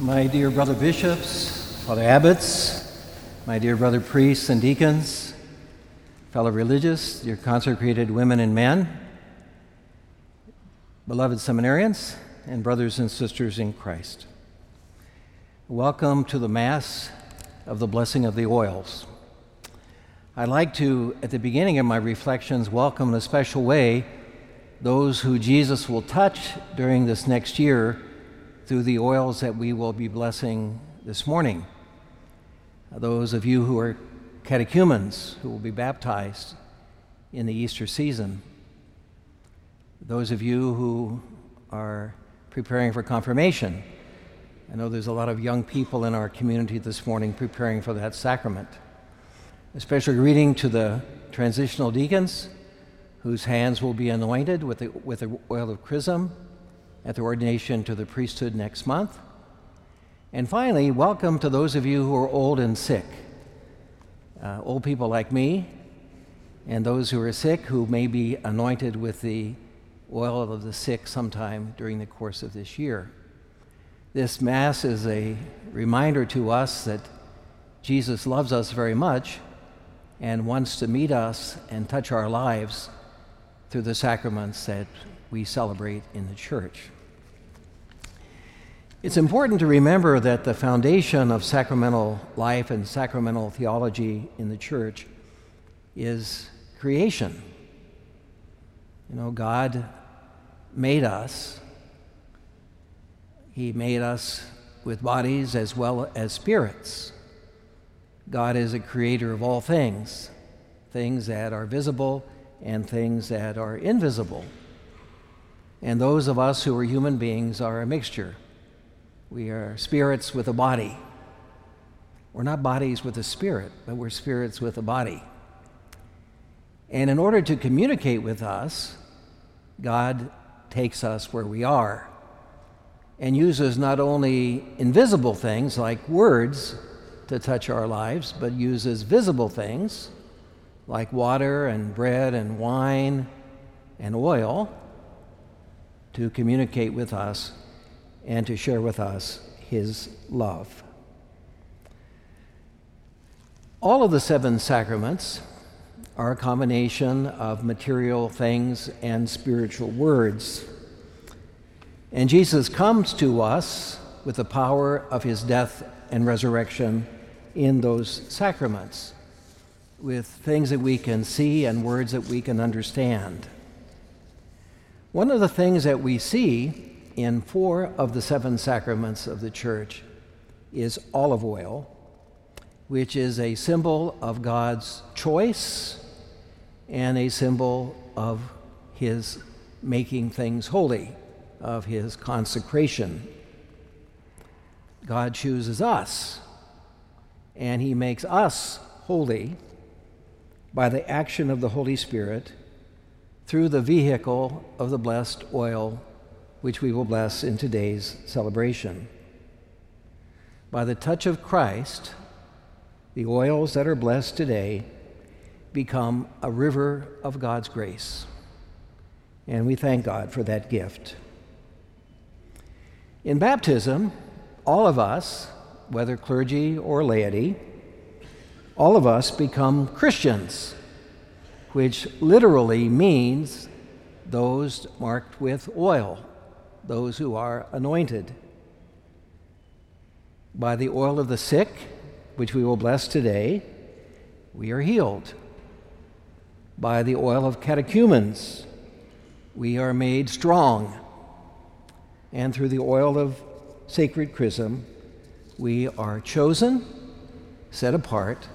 my dear brother bishops, Father abbots, my dear brother priests and deacons, fellow religious, dear consecrated women and men, beloved seminarians, and brothers and sisters in Christ. Welcome to the Mass of the Blessing of the Oils. I'd like to, at the beginning of my reflections, welcome in a special way those who Jesus will touch during this next year through the oils that we will be blessing this morning. Those of you who are catechumens who will be baptized in the Easter season. Those of you who are preparing for confirmation. I know there's a lot of young people in our community this morning preparing for that sacrament. A special greeting to the transitional deacons whose hands will be anointed with the, with the oil of chrism at their ordination to the priesthood next month. And finally, welcome to those of you who are old and sick. Uh, old people like me, and those who are sick who may be anointed with the oil of the sick sometime during the course of this year. This Mass is a reminder to us that Jesus loves us very much and wants to meet us and touch our lives through the sacraments that we celebrate in the church. It's important to remember that the foundation of sacramental life and sacramental theology in the church is creation. You know, God made us, He made us with bodies as well as spirits. God is a creator of all things, things that are visible and things that are invisible. And those of us who are human beings are a mixture. We are spirits with a body. We're not bodies with a spirit, but we're spirits with a body. And in order to communicate with us, God takes us where we are and uses not only invisible things like words to touch our lives, but uses visible things like water and bread and wine and oil to communicate with us and to share with us his love. All of the seven sacraments are a combination of material things and spiritual words. And Jesus comes to us with the power of his death and resurrection in those sacraments, with things that we can see and words that we can understand. One of the things that we see in four of the seven sacraments of the church is olive oil, which is a symbol of God's choice and a symbol of His making things holy, of His consecration. God chooses us, and He makes us holy by the action of the Holy Spirit through the vehicle of the blessed oil which we will bless in today's celebration. By the touch of Christ, the oils that are blessed today become a river of God's grace. And we thank God for that gift. In baptism, all of us, whether clergy or laity, all of us become Christians, which literally means those marked with oil those who are anointed. By the oil of the sick, which we will bless today, we are healed. By the oil of catechumens, we are made strong. And through the oil of sacred chrism, we are chosen, set apart,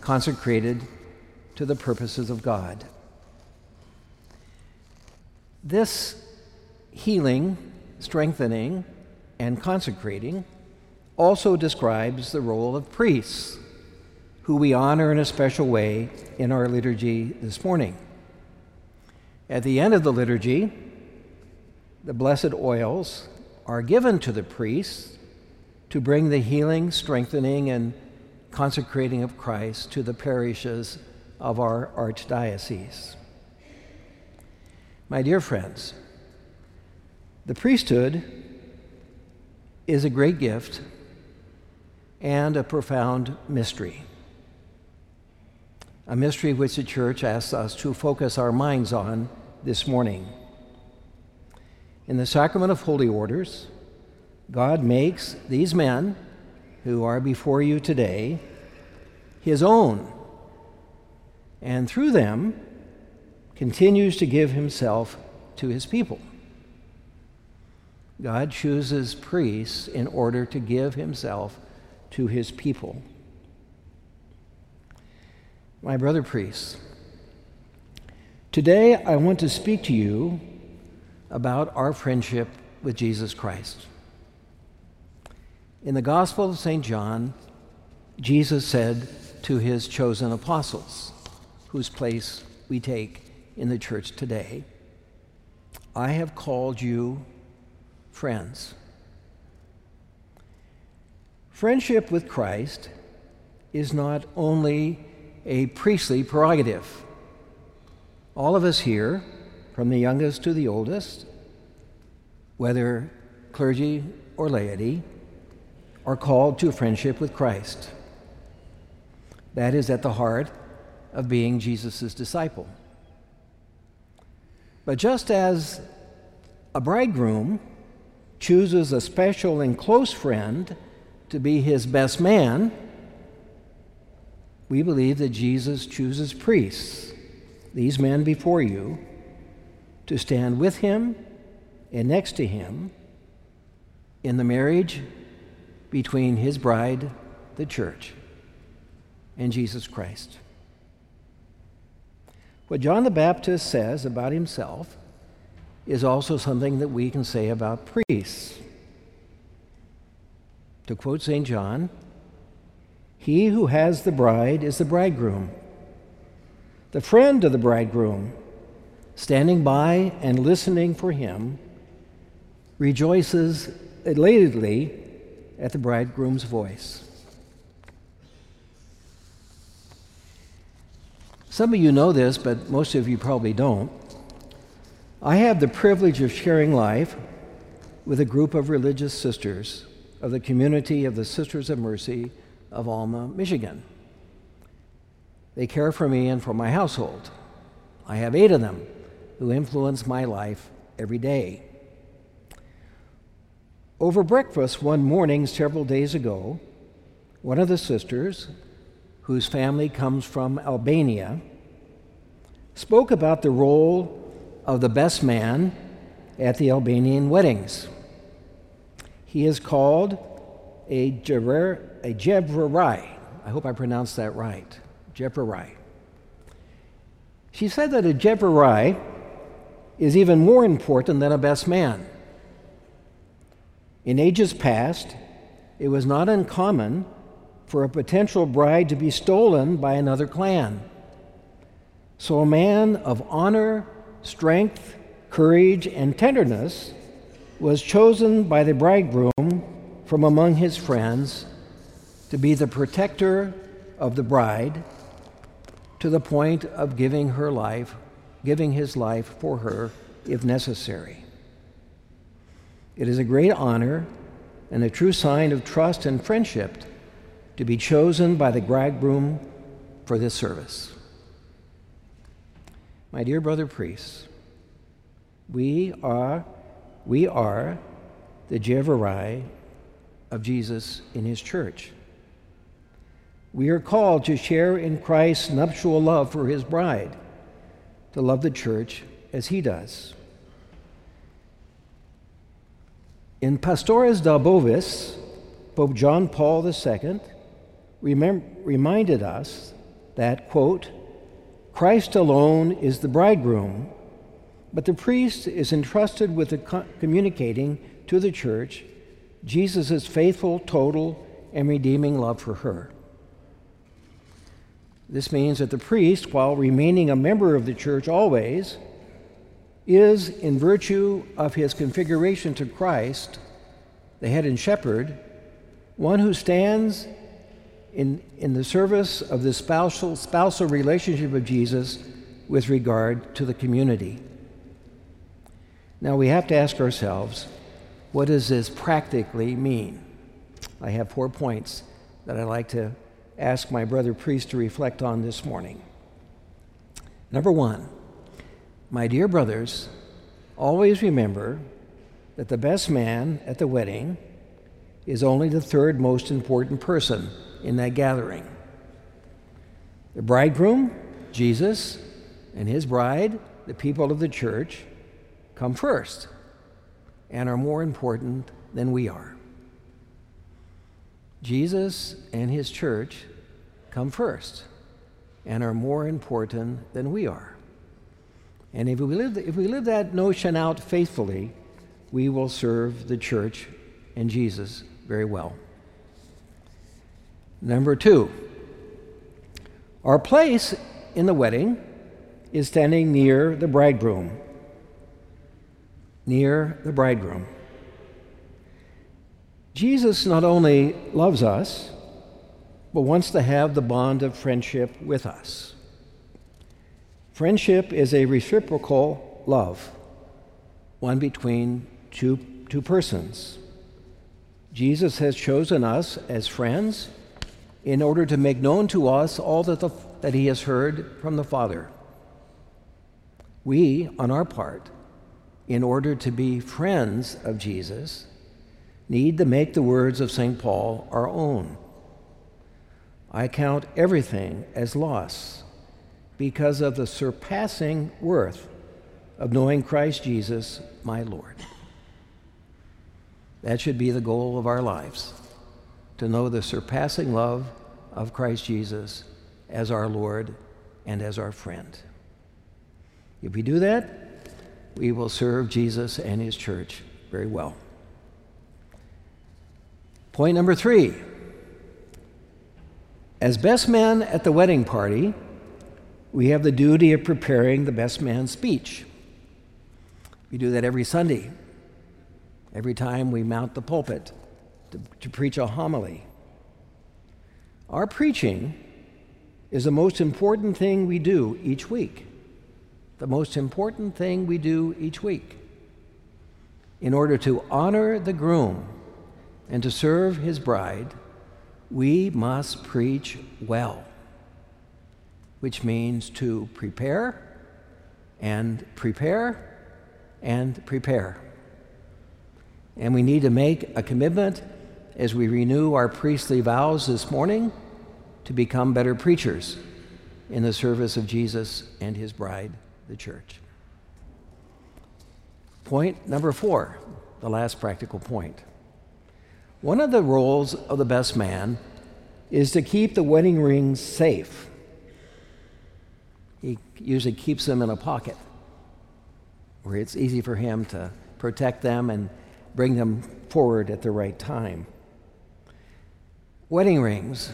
consecrated to the purposes of God. This healing, strengthening, and consecrating also describes the role of priests, who we honor in a special way in our liturgy this morning. At the end of the liturgy, the blessed oils are given to the priests to bring the healing, strengthening, and consecrating of Christ to the parishes of our archdiocese. My dear friends, the priesthood is a great gift and a profound mystery. A mystery which the church asks us to focus our minds on this morning. In the sacrament of holy orders, God makes these men who are before you today his own, and through them continues to give himself to his people. God chooses priests in order to give himself to his people. My brother priests, today I want to speak to you about our friendship with Jesus Christ. In the Gospel of St. John, Jesus said to his chosen apostles, whose place we take in the church today, I have called you friends. Friendship with Christ is not only a priestly prerogative. All of us here, from the youngest to the oldest, whether clergy or laity, are called to friendship with Christ. That is at the heart of being Jesus' disciple. But just as a bridegroom chooses a special and close friend to be his best man, we believe that Jesus chooses priests, these men before you, to stand with him and next to him in the marriage between his bride, the church, and Jesus Christ. What John the Baptist says about himself is also something that we can say about priests. To quote St. John, he who has the bride is the bridegroom, the friend of the bridegroom, standing by and listening for him, rejoices elatedly at the bridegroom's voice. Some of you know this, but most of you probably don't. I have the privilege of sharing life with a group of religious sisters of the community of the Sisters of Mercy of Alma, Michigan. They care for me and for my household. I have eight of them who influence my life every day. Over breakfast one morning several days ago, one of the sisters, whose family comes from Albania, spoke about the role of the best man at the Albanian weddings. He is called a, jever, a Jevrerai. I hope I pronounced that right. Jevrerai. She said that a Jevrerai is even more important than a best man. In ages past, it was not uncommon for a potential bride to be stolen by another clan. So a man of honor, strength, courage, and tenderness was chosen by the bridegroom from among his friends to be the protector of the bride to the point of giving her life, giving his life for her if necessary. It is a great honor and a true sign of trust and friendship to be chosen by the bridegroom for this service. My dear brother priests, we are, we are the Jevrerai of Jesus in his church. We are called to share in Christ's nuptial love for his bride, to love the church as he does. In Pastores Dabo Vobis, Pope John Paul II reminded us that, quote, Christ alone is the bridegroom, but the priest is entrusted with co- communicating to the church Jesus' faithful, total, and redeeming love for her. This means that the priest, while remaining a member of the church always, is, in virtue of his configuration to Christ, the head and shepherd, one who stands in, in the service of the spousal, spousal relationship of Jesus with regard to the community. Now we have to ask ourselves What does this practically mean? I have four points that I'd like to ask my brother priest to reflect on this morning. Number one, my dear brothers, always remember that the best man at the wedding is only the third most important person in that gathering. The bridegroom, Jesus, and his bride, the people of the church, come first and are more important than we are. Jesus and his church come first and are more important than we are. And if we live, if we live that notion out faithfully, we will serve the church and Jesus very well. Number two, our place in the wedding is standing near the bridegroom. Near the bridegroom. Jesus not only loves us, but wants to have the bond of friendship with us. Friendship is a reciprocal love, one between two, two persons. Jesus has chosen us as friends in order to make known to us all that, the, that he has heard from the Father. We, on our part, in order to be friends of Jesus, need to make the words of St. Paul our own. I count everything as loss because of the surpassing worth of knowing Christ Jesus, my Lord. That should be the goal of our lives to know the surpassing love of Christ Jesus as our Lord and as our friend. If we do that, we will serve Jesus and his church very well. Point number three as best men at the wedding party, we have the duty of preparing the best man's speech. We do that every Sunday, every time we mount the pulpit to, to preach a homily. Our preaching is the most important thing we do each week. The most important thing we do each week. In order to honor the groom and to serve his bride, we must preach well, which means to prepare and prepare and prepare. And we need to make a commitment as we renew our priestly vows this morning to become better preachers in the service of Jesus and his bride, the church. Point number four, the last practical point. One of the roles of the best man is to keep the wedding rings safe. He usually keeps them in a pocket where it's easy for him to protect them and bring them forward at the right time. Wedding rings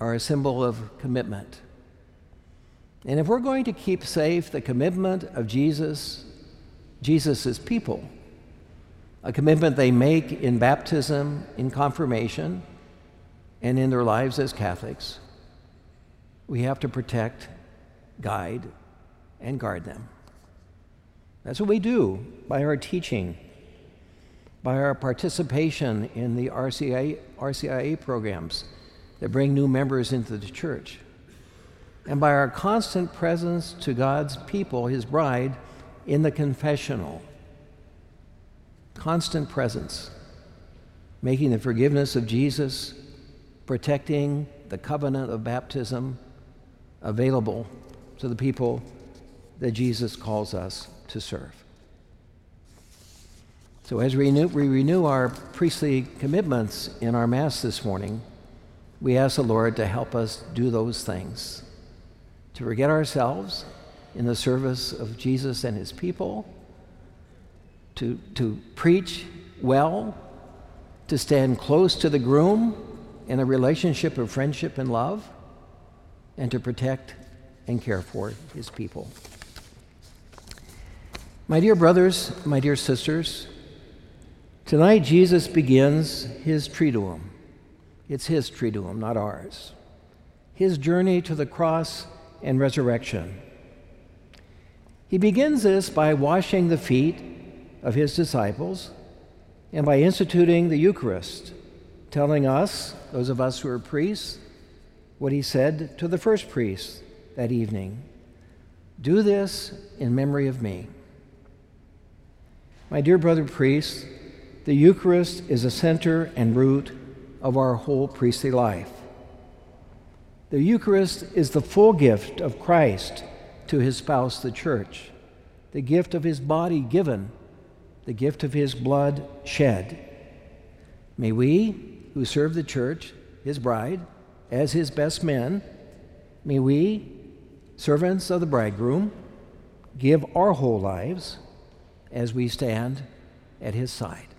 are a symbol of commitment. And if we're going to keep safe the commitment of Jesus, Jesus' people, a commitment they make in baptism, in confirmation, and in their lives as Catholics. We have to protect, guide, and guard them. That's what we do by our teaching, by our participation in the RCIA, RCIA programs that bring new members into the church, and by our constant presence to God's people, His bride, in the confessional constant presence, making the forgiveness of Jesus, protecting the covenant of baptism available to the people that Jesus calls us to serve. So, as we renew, we renew our priestly commitments in our Mass this morning, we ask the Lord to help us do those things, to forget ourselves in the service of Jesus and his people to, to preach well, to stand close to the groom in a relationship of friendship and love, and to protect and care for his people. My dear brothers, my dear sisters, tonight Jesus begins his Triduum. It's his Triduum, not ours. His journey to the cross and resurrection. He begins this by washing the feet of his disciples and by instituting the Eucharist, telling us, those of us who are priests, what he said to the first priest that evening Do this in memory of me. My dear brother priests, the Eucharist is the center and root of our whole priestly life. The Eucharist is the full gift of Christ to his spouse, the church, the gift of his body given, the gift of his blood shed. May we, who serve the church, his bride, as his best men, may we, servants of the bridegroom, give our whole lives as we stand at his side.